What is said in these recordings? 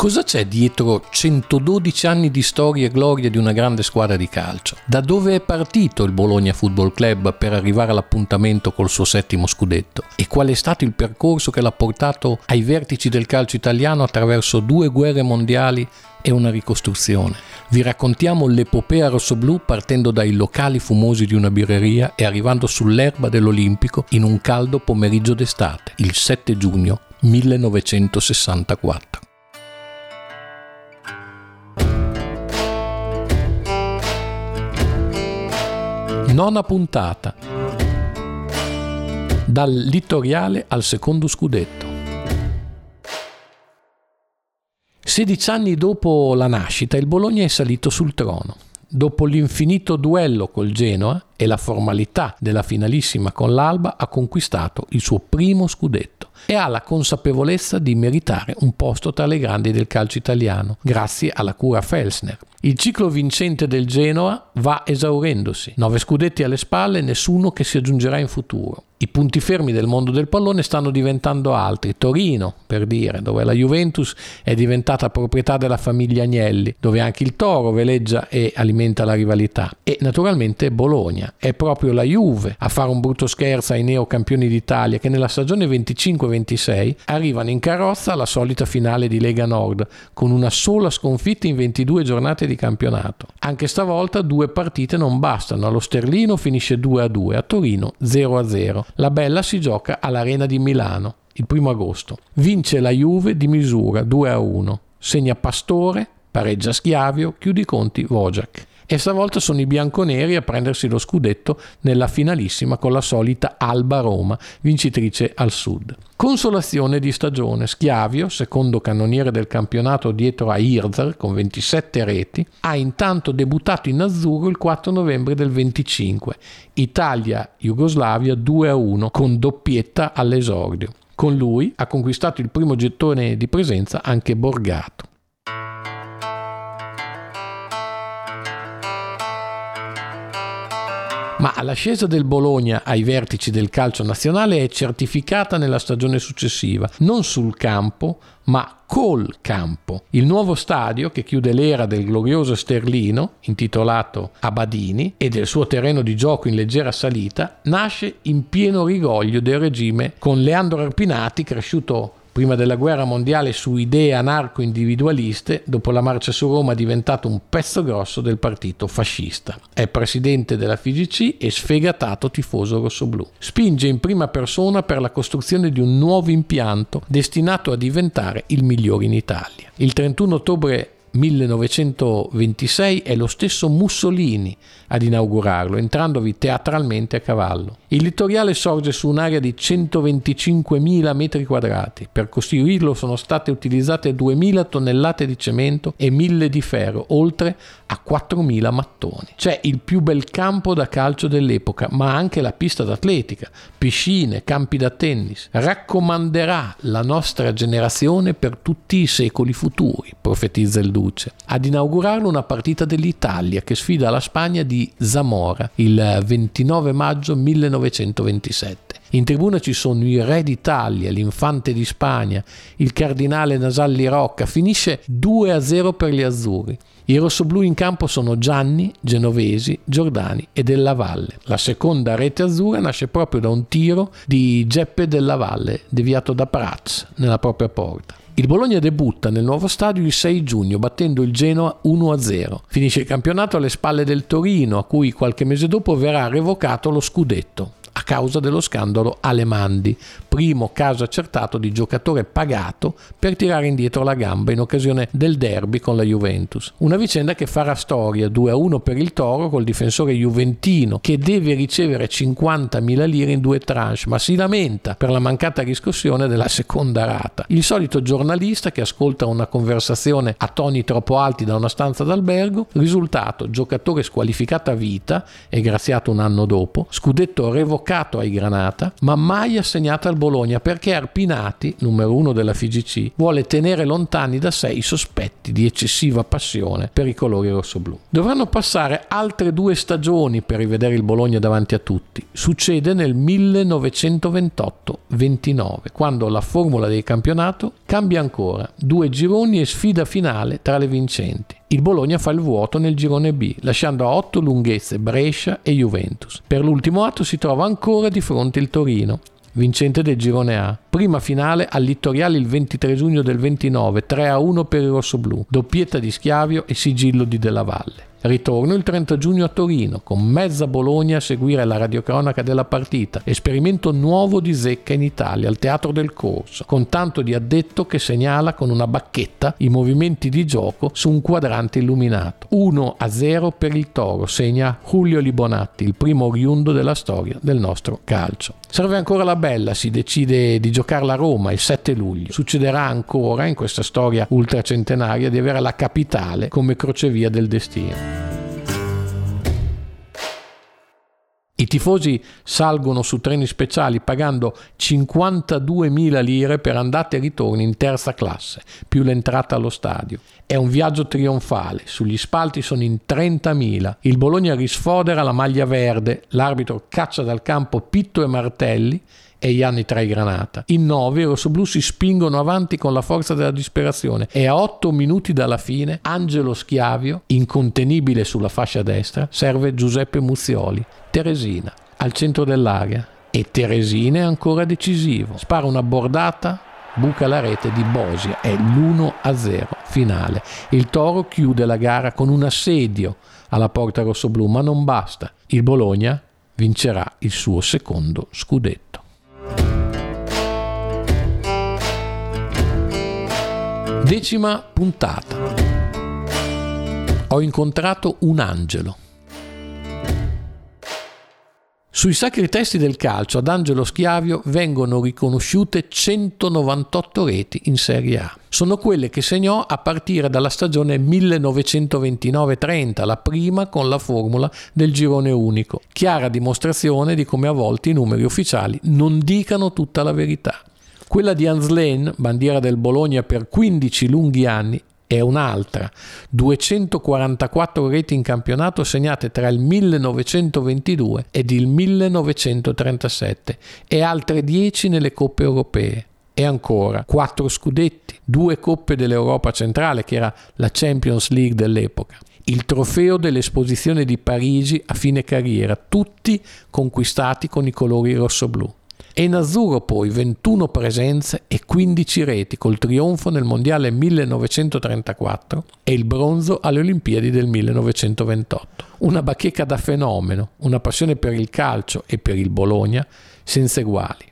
Cosa c'è dietro 112 anni di storia e gloria di una grande squadra di calcio? Da dove è partito il Bologna Football Club per arrivare all'appuntamento col suo settimo scudetto? E qual è stato il percorso che l'ha portato ai vertici del calcio italiano attraverso due guerre mondiali e una ricostruzione? Vi raccontiamo l'epopea rossoblù partendo dai locali fumosi di una birreria e arrivando sull'erba dell'Olimpico in un caldo pomeriggio d'estate, il 7 giugno 1964. Nona puntata. Dal littoriale al secondo scudetto. 16 anni dopo la nascita il Bologna è salito sul trono. Dopo l'infinito duello col Genoa e la formalità della finalissima con l'Alba ha conquistato il suo primo scudetto e ha la consapevolezza di meritare un posto tra le grandi del calcio italiano, grazie alla cura Felsner. Il ciclo vincente del Genoa va esaurendosi. Nove scudetti alle spalle, nessuno che si aggiungerà in futuro. I punti fermi del mondo del pallone stanno diventando altri. Torino, per dire, dove la Juventus è diventata proprietà della famiglia Agnelli, dove anche il Toro veleggia e alimenta la rivalità. E naturalmente Bologna. È proprio la Juve a fare un brutto scherzo ai neocampioni d'Italia che nella stagione 25-26 arrivano in carrozza alla solita finale di Lega Nord, con una sola sconfitta in 22 giornate di campionato. Anche stavolta due partite non bastano. Allo Sterlino finisce 2-2, a Torino 0-0. La Bella si gioca all'Arena di Milano il primo agosto. Vince la Juve di misura 2 a 1. Segna Pastore, pareggia Schiavio, chiude i conti Wojak e stavolta sono i bianconeri a prendersi lo scudetto nella finalissima con la solita Alba Roma, vincitrice al sud. Consolazione di stagione, Schiavio, secondo cannoniere del campionato dietro a Irzar con 27 reti, ha intanto debuttato in azzurro il 4 novembre del 25, Italia-Jugoslavia 2-1 con doppietta all'esordio. Con lui ha conquistato il primo gettone di presenza anche Borgato. Ma l'ascesa del Bologna ai vertici del calcio nazionale è certificata nella stagione successiva, non sul campo, ma col campo. Il nuovo stadio, che chiude l'era del glorioso Sterlino, intitolato Abadini, e del suo terreno di gioco in leggera salita, nasce in pieno rigoglio del regime con Leandro Arpinati, cresciuto prima della guerra mondiale su idee anarco-individualiste, dopo la marcia su Roma è diventato un pezzo grosso del partito fascista. È presidente della FIGC e sfegatato tifoso rossoblù. Spinge in prima persona per la costruzione di un nuovo impianto destinato a diventare il migliore in Italia. Il 31 ottobre 1926 è lo stesso Mussolini ad inaugurarlo, entrandovi teatralmente a cavallo. Il littoriale sorge su un'area di 125.000 metri quadrati. Per costruirlo sono state utilizzate 2.000 tonnellate di cemento e 1.000 di ferro, oltre a 4.000 mattoni. C'è il più bel campo da calcio dell'epoca, ma anche la pista d'atletica, piscine, campi da tennis. Raccomanderà la nostra generazione per tutti i secoli futuri, profetizza il Duce. Ad inaugurarlo una partita dell'Italia che sfida la Spagna di Zamora il 29 maggio 1927. In tribuna ci sono il re d'Italia, l'infante di Spagna, il cardinale Nasalli Rocca. Finisce 2-0 per gli azzurri. I rossoblù in campo sono Gianni, Genovesi, Giordani e Della Valle. La seconda rete azzurra nasce proprio da un tiro di Geppe Della Valle, deviato da Prats nella propria porta. Il Bologna debutta nel nuovo stadio il 6 giugno battendo il Genoa 1-0. Finisce il campionato alle spalle del Torino, a cui qualche mese dopo verrà revocato lo scudetto a causa dello scandalo Alemandi, primo caso accertato di giocatore pagato per tirare indietro la gamba in occasione del derby con la Juventus. Una vicenda che farà storia 2-1 per il Toro col difensore juventino che deve ricevere 50.000 lire in due tranche, ma si lamenta per la mancata riscossione della seconda rata. Il solito giornalista che ascolta una conversazione a toni troppo alti da una stanza d'albergo, risultato giocatore squalificato a vita e graziato un anno dopo, scudetto revocato giocato ai Granata, ma mai assegnata al Bologna perché Arpinati, numero uno della FIGC, vuole tenere lontani da sé i sospetti di eccessiva passione per i colori rossoblù. Dovranno passare altre due stagioni per rivedere il Bologna davanti a tutti. Succede nel 1928-29, quando la formula del campionato cambia ancora. Due gironi e sfida finale tra le vincenti. Il Bologna fa il vuoto nel girone B, lasciando a otto lunghezze Brescia e Juventus. Per l'ultimo atto si trova ancora di fronte il Torino, vincente del girone A. Prima finale al Littoriale il 23 giugno del 29, 3 a 1 per il rossoblù, doppietta di Schiavio e sigillo di Della Valle. Ritorno il 30 giugno a Torino, con mezza Bologna a seguire la radiocronaca della partita. Esperimento nuovo di Zecca in Italia, al Teatro del Corso, con tanto di addetto che segnala con una bacchetta i movimenti di gioco su un quadrante illuminato. 1 a 0 per il Toro, segna Julio Libonatti, il primo oriundo della storia del nostro calcio. Serve ancora la bella, si decide di giocarla a Roma il 7 luglio. Succederà ancora in questa storia ultracentenaria di avere la capitale come crocevia del destino. I tifosi salgono su treni speciali pagando 52.000 lire per andate e ritorni in terza classe, più l'entrata allo stadio. È un viaggio trionfale, sugli spalti sono in 30.000. Il Bologna risfodera la maglia verde, l'arbitro caccia dal campo Pitto e Martelli e gli anni tra i Granata. In nove i rossoblù si spingono avanti con la forza della disperazione e a otto minuti dalla fine Angelo Schiavio, incontenibile sulla fascia destra, serve Giuseppe Muzzioli, Teresina, al centro dell'area e Teresina è ancora decisivo. Spara una bordata buca la rete di Bosia, è l'1-0 finale. Il Toro chiude la gara con un assedio alla porta rossoblù, ma non basta. Il Bologna vincerà il suo secondo scudetto. Decima puntata. Ho incontrato un angelo. Sui sacri testi del calcio ad Angelo Schiavio vengono riconosciute 198 reti in Serie A. Sono quelle che segnò a partire dalla stagione 1929-30, la prima con la formula del girone unico. Chiara dimostrazione di come a volte i numeri ufficiali non dicano tutta la verità. Quella di Hans Lehn, bandiera del Bologna per 15 lunghi anni, è un'altra. 244 reti in campionato segnate tra il 1922 ed il 1937 e altre 10 nelle coppe europee. E ancora 4 scudetti, 2 coppe dell'Europa centrale, che era la Champions League dell'epoca. Il trofeo dell'esposizione di Parigi a fine carriera, tutti conquistati con i colori rosso-blu. E in azzurro poi 21 presenze e 15 reti col trionfo nel Mondiale 1934 e il bronzo alle Olimpiadi del 1928. Una bacheca da fenomeno, una passione per il calcio e per il Bologna senza uguali.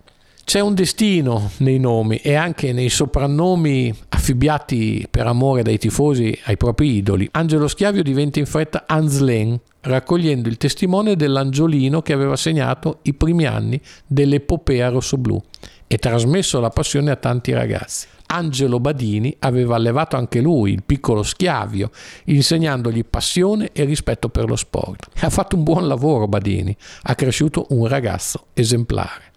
C'è un destino nei nomi e anche nei soprannomi affibbiati per amore dai tifosi ai propri idoli. Angelo Schiavio diventa in fretta Anslen, raccogliendo il testimone dell'angiolino che aveva segnato i primi anni dell'epopea rossoblù e trasmesso la passione a tanti ragazzi. Angelo Badini aveva allevato anche lui, il piccolo Schiavio, insegnandogli passione e rispetto per lo sport. Ha fatto un buon lavoro Badini, ha cresciuto un ragazzo esemplare.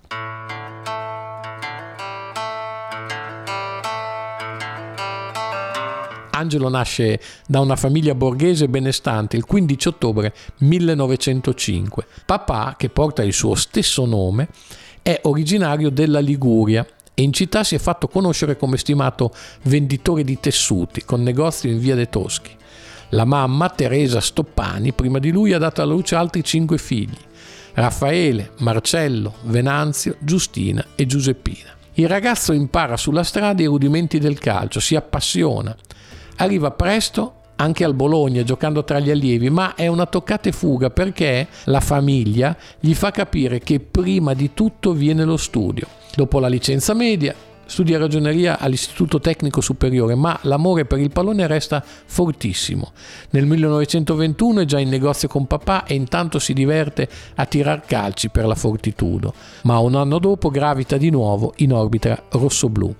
Angelo nasce da una famiglia borghese benestante il 15 ottobre 1905. Papà, che porta il suo stesso nome, è originario della Liguria e in città si è fatto conoscere come stimato venditore di tessuti con negozio in via De Toschi. La mamma, Teresa Stoppani, prima di lui ha dato alla luce altri cinque figli, Raffaele, Marcello, Venanzio, Giustina e Giuseppina. Il ragazzo impara sulla strada i rudimenti del calcio, si appassiona arriva presto anche al Bologna giocando tra gli allievi, ma è una toccata e fuga perché la famiglia gli fa capire che prima di tutto viene lo studio. Dopo la licenza media studia ragioneria all'Istituto Tecnico Superiore, ma l'amore per il pallone resta fortissimo. Nel 1921 è già in negozio con papà e intanto si diverte a tirar calci per la Fortitudo, ma un anno dopo gravita di nuovo in orbita rosso-blu.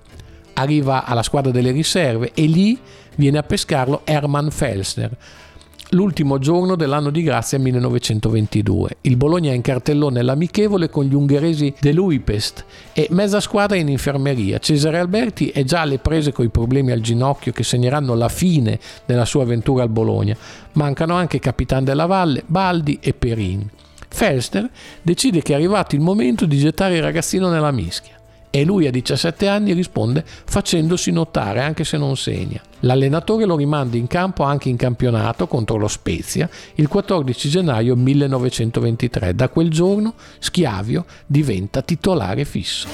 Arriva alla squadra delle riserve e lì viene a pescarlo Hermann Felsner. l'ultimo giorno dell'anno di grazia 1922. Il Bologna è in cartellone l'amichevole con gli ungheresi dell'Uipest e mezza squadra in infermeria. Cesare Alberti è già alle prese con i problemi al ginocchio che segneranno la fine della sua avventura al Bologna. Mancano anche Capitan della Valle, Baldi e Perin. Felster decide che è arrivato il momento di gettare il ragazzino nella mischia e lui a 17 anni risponde facendosi notare anche se non segna. L'allenatore lo rimanda in campo anche in campionato contro lo Spezia il 14 gennaio 1923. Da quel giorno Schiavio diventa titolare fisso.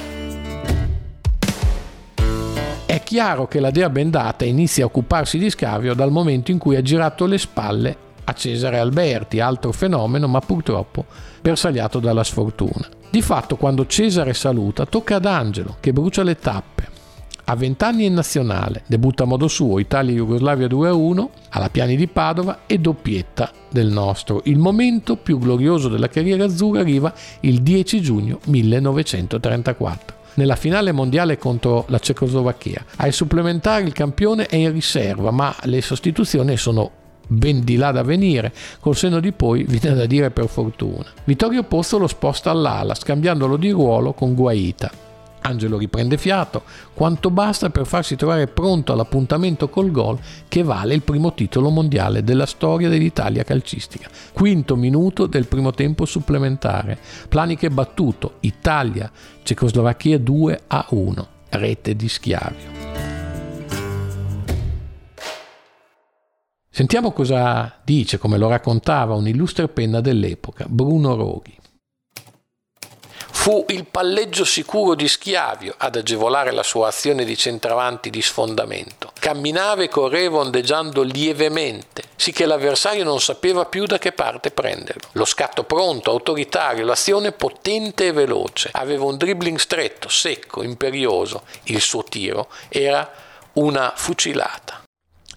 È chiaro che la dea bendata inizia a occuparsi di Scavio dal momento in cui ha girato le spalle a Cesare Alberti, altro fenomeno ma purtroppo bersagliato dalla sfortuna. Di fatto quando Cesare saluta tocca ad Angelo che brucia le tappe. A 20 anni in nazionale, debutta a modo suo Italia-Jugoslavia 2-1 alla Piani di Padova e doppietta del nostro. Il momento più glorioso della carriera azzurra arriva il 10 giugno 1934 nella finale mondiale contro la Cecoslovacchia. Ai supplementari il campione è in riserva, ma le sostituzioni sono ben di là da venire, col senno di poi viene da dire per fortuna. Vittorio Pozzo lo sposta all'ala, scambiandolo di ruolo con Guaita. Angelo riprende fiato, quanto basta per farsi trovare pronto all'appuntamento col gol che vale il primo titolo mondiale della storia dell'Italia calcistica. Quinto minuto del primo tempo supplementare. Planiche battuto, Italia, Cecoslovacchia 2 a 1, rete di Schiavio. Sentiamo cosa dice, come lo raccontava un illustre penna dell'epoca, Bruno Roghi. Fu il palleggio sicuro di Schiavio ad agevolare la sua azione di centravanti di sfondamento. Camminava e correva ondeggiando lievemente, sì che l'avversario non sapeva più da che parte prenderlo. Lo scatto pronto, autoritario, l'azione potente e veloce. Aveva un dribbling stretto, secco, imperioso. Il suo tiro era una fucilata.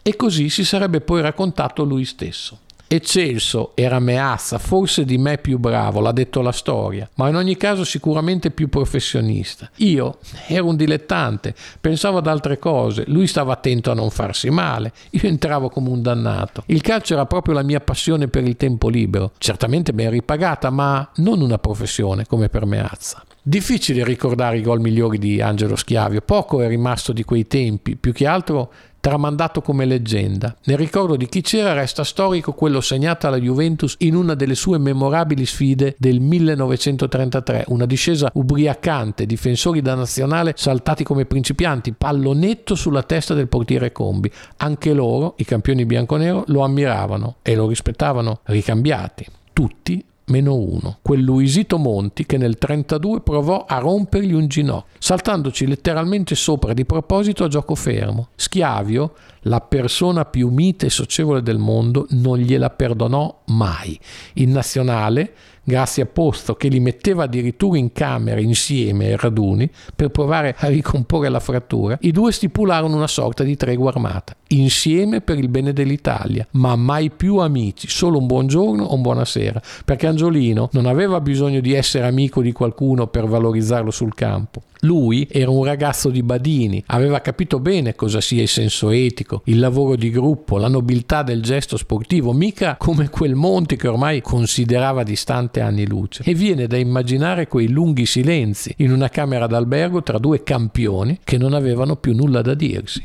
E così si sarebbe poi raccontato lui stesso. Eccelso era Meazza, forse di me più bravo, l'ha detto la storia, ma in ogni caso sicuramente più professionista. Io ero un dilettante, pensavo ad altre cose, lui stava attento a non farsi male, io entravo come un dannato. Il calcio era proprio la mia passione per il tempo libero, certamente ben ripagata, ma non una professione come per Meazza. Difficile ricordare i gol migliori di Angelo Schiavio, poco è rimasto di quei tempi, più che altro tramandato come leggenda. Nel ricordo di chi c'era resta storico quello segnato alla Juventus in una delle sue memorabili sfide del 1933, una discesa ubriacante, difensori da nazionale saltati come principianti, pallonetto sulla testa del portiere Combi. Anche loro, i campioni bianconero, lo ammiravano e lo rispettavano ricambiati. Tutti meno uno, quel Luisito Monti che nel 32 provò a rompergli un ginocchio, saltandoci letteralmente sopra di proposito a gioco fermo. Schiavio, la persona più mite e socievole del mondo, non gliela perdonò mai. In nazionale grazie a Posto che li metteva addirittura in camera insieme ai raduni per provare a ricomporre la frattura, i due stipularono una sorta di tregua armata, insieme per il bene dell'Italia, ma mai più amici, solo un buongiorno o un buonasera, perché Angiolino non aveva bisogno di essere amico di qualcuno per valorizzarlo sul campo. Lui era un ragazzo di Badini, aveva capito bene cosa sia il senso etico, il lavoro di gruppo, la nobiltà del gesto sportivo, mica come quel Monti che ormai considerava distante anni luce. E viene da immaginare quei lunghi silenzi in una camera d'albergo tra due campioni che non avevano più nulla da dirsi.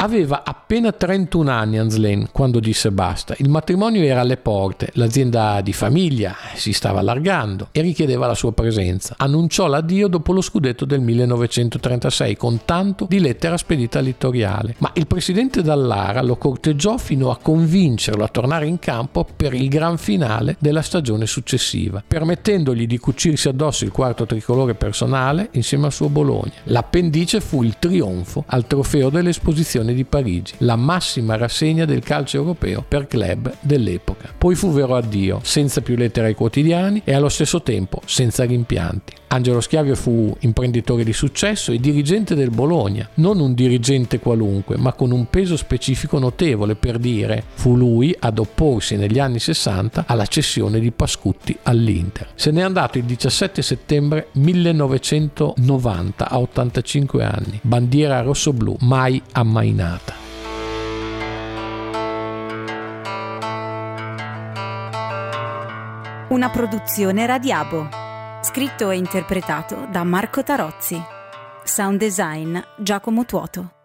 Aveva appena 31 anni Anslane quando disse basta. Il matrimonio era alle porte, l'azienda di famiglia si stava allargando e richiedeva la sua presenza. Annunciò l'addio dopo lo scudetto del 1936 con tanto di lettera spedita all'ittoriale. Ma il presidente Dallara lo corteggiò fino a convincerlo a tornare in campo per il gran finale della stagione successiva, permettendogli di cucirsi addosso il quarto tricolore personale insieme al suo Bologna. L'appendice fu il trionfo al trofeo dell'esposizione Internazionale di Parigi, la massima rassegna del calcio europeo per club dell'epoca. Poi fu vero addio, senza più lettere ai quotidiani e allo stesso tempo senza rimpianti. Angelo Schiavio fu imprenditore di successo e dirigente del Bologna, non un dirigente qualunque, ma con un peso specifico notevole per dire fu lui ad opporsi negli anni 60 alla cessione di Pascutti all'Inter. Se n'è andato il 17 settembre 1990 a 85 anni, bandiera rossoblù mai ammainata. Una produzione Radiabo. Scritto e interpretato da Marco Tarozzi. Sound design Giacomo Tuoto.